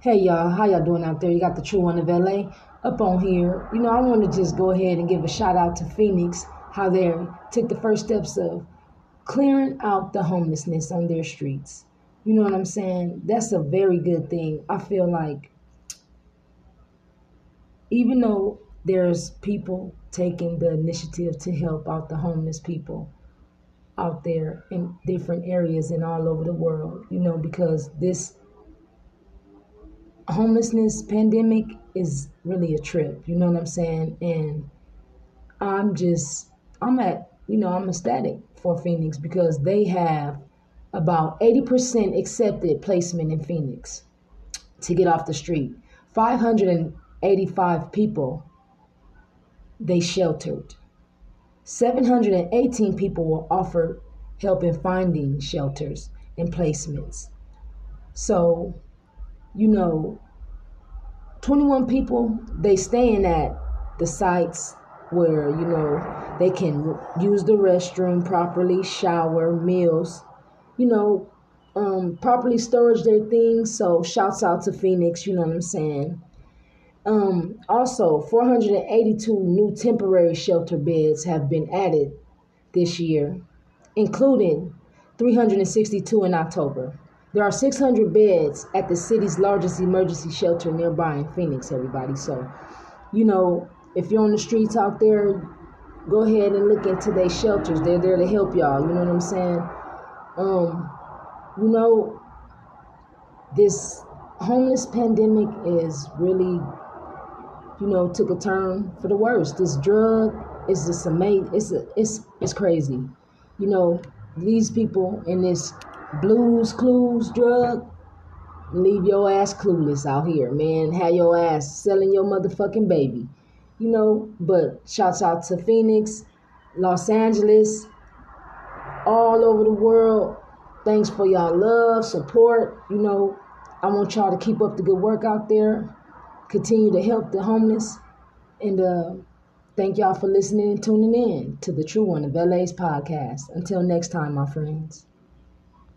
Hey y'all, how y'all doing out there? You got the True One of LA up on here. You know, I want to just go ahead and give a shout out to Phoenix, how they took the first steps of clearing out the homelessness on their streets. You know what I'm saying? That's a very good thing. I feel like even though there's people taking the initiative to help out the homeless people out there in different areas and all over the world, you know, because this homelessness pandemic is really a trip, you know what I'm saying? And I'm just, I'm at, you know, I'm ecstatic for Phoenix because they have about 80% accepted placement in Phoenix to get off the street. 585 people they sheltered. 718 people were offered help in finding shelters and placements. So, you know, 21 people they staying at the sites where you know they can use the restroom properly, shower, meals, you know, um, properly storage their things. So shouts out to Phoenix, you know what I'm saying. Um, also, 482 new temporary shelter beds have been added this year, including 362 in October. There are 600 beds at the city's largest emergency shelter nearby in Phoenix, everybody. So, you know, if you're on the streets out there, go ahead and look into their shelters. They're there to help y'all. You know what I'm saying? Um, you know, this homeless pandemic is really you know, took a turn for the worse. This drug is just amazing. It's a, it's it's crazy. You know, these people in this blues clues drug leave your ass clueless out here, man. Have your ass selling your motherfucking baby. You know, but shouts out to Phoenix, Los Angeles, all over the world. Thanks for y'all love, support. You know, I want y'all to keep up the good work out there continue to help the homeless. And uh, thank y'all for listening and tuning in to the True One of LA's podcast. Until next time, my friends.